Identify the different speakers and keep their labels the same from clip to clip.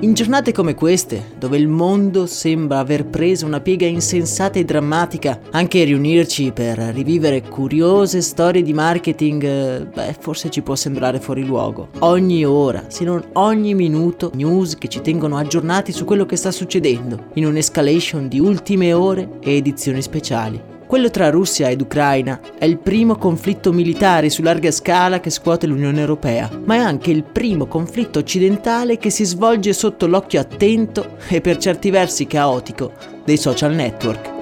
Speaker 1: In giornate come queste, dove il mondo sembra aver preso una piega insensata e drammatica, anche riunirci per rivivere curiose storie di marketing, eh, beh, forse ci può sembrare fuori luogo. Ogni ora, se non ogni minuto, news che ci tengono aggiornati su quello che sta succedendo, in un'escalation di ultime ore e edizioni speciali. Quello tra Russia ed Ucraina è il primo conflitto militare su larga scala che scuote l'Unione Europea, ma è anche il primo conflitto occidentale che si svolge sotto l'occhio attento e per certi versi caotico dei social network.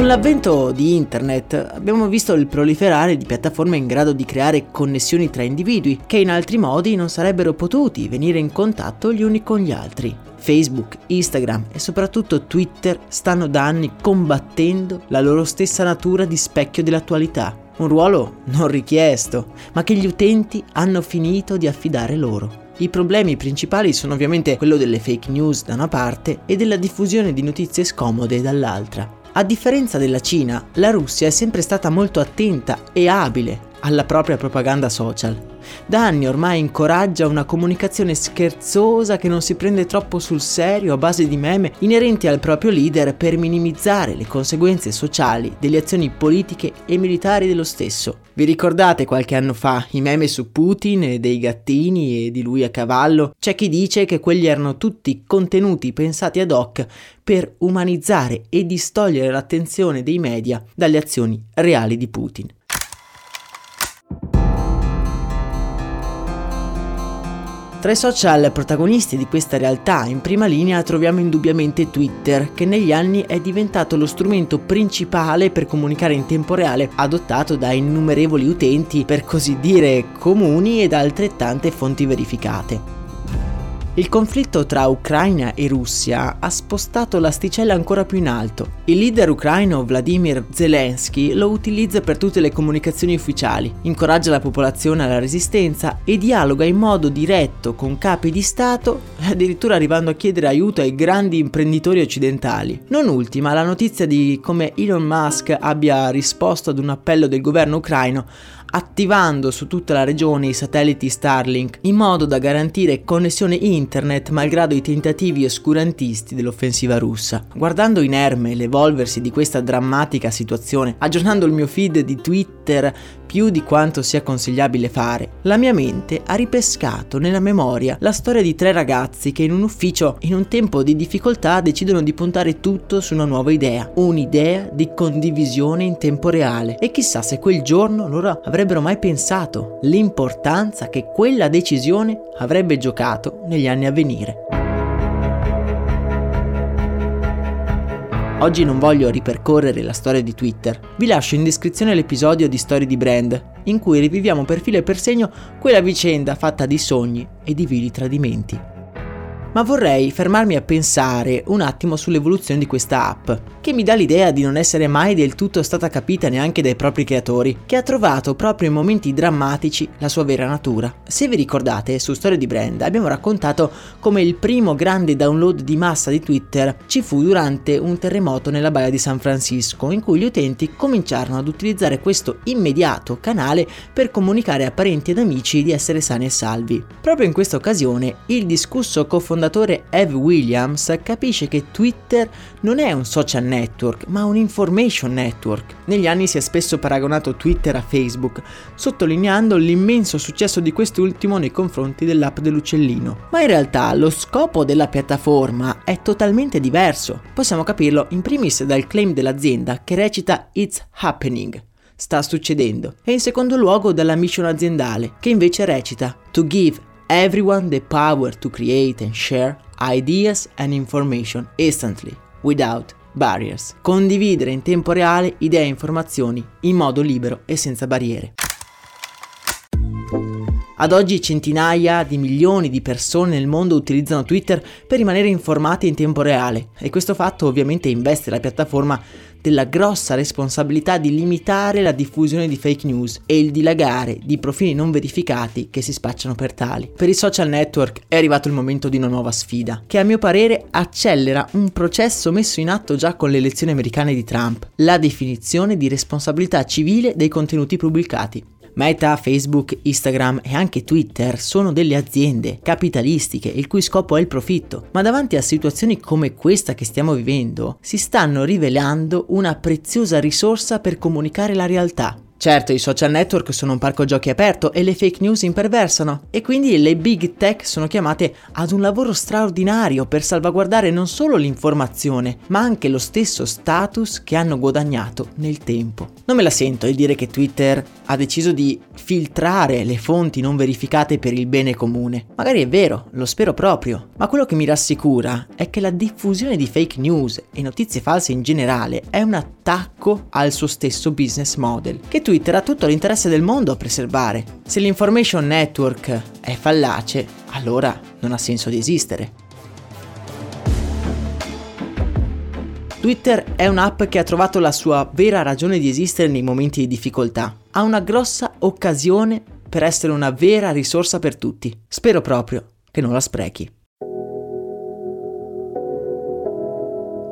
Speaker 1: Con l'avvento di Internet abbiamo visto il proliferare di piattaforme in grado di creare connessioni tra individui che in altri modi non sarebbero potuti venire in contatto gli uni con gli altri. Facebook, Instagram e soprattutto Twitter stanno da anni combattendo la loro stessa natura di specchio dell'attualità. Un ruolo non richiesto, ma che gli utenti hanno finito di affidare loro. I problemi principali sono ovviamente quello delle fake news da una parte e della diffusione di notizie scomode dall'altra. A differenza della Cina, la Russia è sempre stata molto attenta e abile alla propria propaganda social. Da anni ormai incoraggia una comunicazione scherzosa che non si prende troppo sul serio a base di meme inerenti al proprio leader per minimizzare le conseguenze sociali delle azioni politiche e militari dello stesso. Vi ricordate qualche anno fa i meme su Putin e dei gattini e di lui a cavallo? C'è chi dice che quelli erano tutti contenuti pensati ad hoc per umanizzare e distogliere l'attenzione dei media dalle azioni reali di Putin. Tra i social protagonisti di questa realtà in prima linea troviamo indubbiamente Twitter, che negli anni è diventato lo strumento principale per comunicare in tempo reale, adottato da innumerevoli utenti, per così dire comuni ed altrettante fonti verificate. Il conflitto tra Ucraina e Russia ha spostato l'asticella ancora più in alto. Il leader ucraino Vladimir Zelensky lo utilizza per tutte le comunicazioni ufficiali, incoraggia la popolazione alla resistenza e dialoga in modo diretto con capi di Stato, addirittura arrivando a chiedere aiuto ai grandi imprenditori occidentali. Non ultima la notizia di come Elon Musk abbia risposto ad un appello del governo ucraino attivando su tutta la regione i satelliti Starlink in modo da garantire connessione internet malgrado i tentativi oscurantisti dell'offensiva russa. Guardando inerme l'evolversi di questa drammatica situazione, aggiornando il mio feed di Twitter più di quanto sia consigliabile fare, la mia mente ha ripescato nella memoria la storia di tre ragazzi che in un ufficio, in un tempo di difficoltà, decidono di puntare tutto su una nuova idea, un'idea di condivisione in tempo reale. E chissà se quel giorno loro avrebbero mai pensato l'importanza che quella decisione avrebbe giocato negli anni a venire. Oggi non voglio ripercorrere la storia di Twitter, vi lascio in descrizione l'episodio di Storie di Brand, in cui riviviamo per filo e per segno quella vicenda fatta di sogni e di vili tradimenti. Ma vorrei fermarmi a pensare un attimo sull'evoluzione di questa app, che mi dà l'idea di non essere mai del tutto stata capita neanche dai propri creatori, che ha trovato proprio in momenti drammatici la sua vera natura. Se vi ricordate, su Storia di Brand abbiamo raccontato come il primo grande download di massa di Twitter ci fu durante un terremoto nella baia di San Francisco, in cui gli utenti cominciarono ad utilizzare questo immediato canale per comunicare a parenti ed amici di essere sani e salvi. Proprio in questa occasione, il discusso cofondatore Ev Williams capisce che Twitter non è un social network, ma un information network. Negli anni si è spesso paragonato Twitter a Facebook, sottolineando l'immenso successo di quest'ultimo nei confronti dell'app dell'uccellino. Ma in realtà lo scopo della piattaforma è totalmente diverso. Possiamo capirlo in primis dal claim dell'azienda che recita It's happening sta succedendo, e in secondo luogo dalla mission aziendale, che invece recita To give everyone the power to create and share ideas and information instantly, without barriers. Condividere in tempo reale idee e informazioni in modo libero e senza barriere. Ad oggi centinaia di milioni di persone nel mondo utilizzano Twitter per rimanere informati in tempo reale e questo fatto ovviamente investe la piattaforma della grossa responsabilità di limitare la diffusione di fake news e il dilagare di profili non verificati che si spacciano per tali. Per i social network è arrivato il momento di una nuova sfida, che a mio parere accelera un processo messo in atto già con le elezioni americane di Trump, la definizione di responsabilità civile dei contenuti pubblicati. Meta, Facebook, Instagram e anche Twitter sono delle aziende capitalistiche il cui scopo è il profitto, ma davanti a situazioni come questa che stiamo vivendo si stanno rivelando una preziosa risorsa per comunicare la realtà. Certo, i social network sono un parco giochi aperto e le fake news imperversano e quindi le big tech sono chiamate ad un lavoro straordinario per salvaguardare non solo l'informazione, ma anche lo stesso status che hanno guadagnato nel tempo. Non me la sento di dire che Twitter ha deciso di filtrare le fonti non verificate per il bene comune. Magari è vero, lo spero proprio, ma quello che mi rassicura è che la diffusione di fake news e notizie false in generale è un attacco al suo stesso business model, che Twitter ha tutto l'interesse del mondo a preservare. Se l'information network è fallace, allora non ha senso di esistere. Twitter è un'app che ha trovato la sua vera ragione di esistere nei momenti di difficoltà. Ha una grossa occasione per essere una vera risorsa per tutti. Spero proprio che non la sprechi.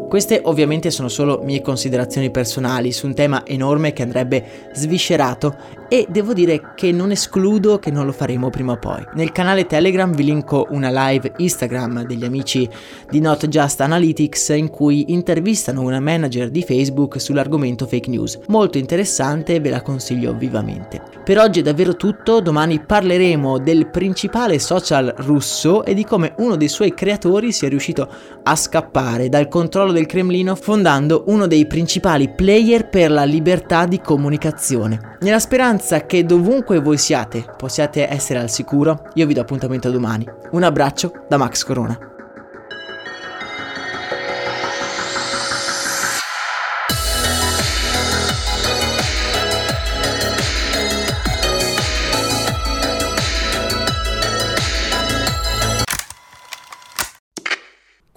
Speaker 1: Queste ovviamente sono solo mie considerazioni personali su un tema enorme che andrebbe sviscerato e devo dire che non escludo che non lo faremo prima o poi. Nel canale Telegram vi linko una live Instagram degli amici di Not Just Analytics in cui intervistano una manager di Facebook sull'argomento fake news. Molto interessante ve la consiglio vivamente. Per oggi è davvero tutto, domani parleremo del principale social russo e di come uno dei suoi creatori sia riuscito a scappare dal controllo del Cremlino fondando uno dei principali player per la libertà di comunicazione. Nella speranza che dovunque voi siate possiate essere al sicuro, io vi do appuntamento domani. Un abbraccio da Max Corona.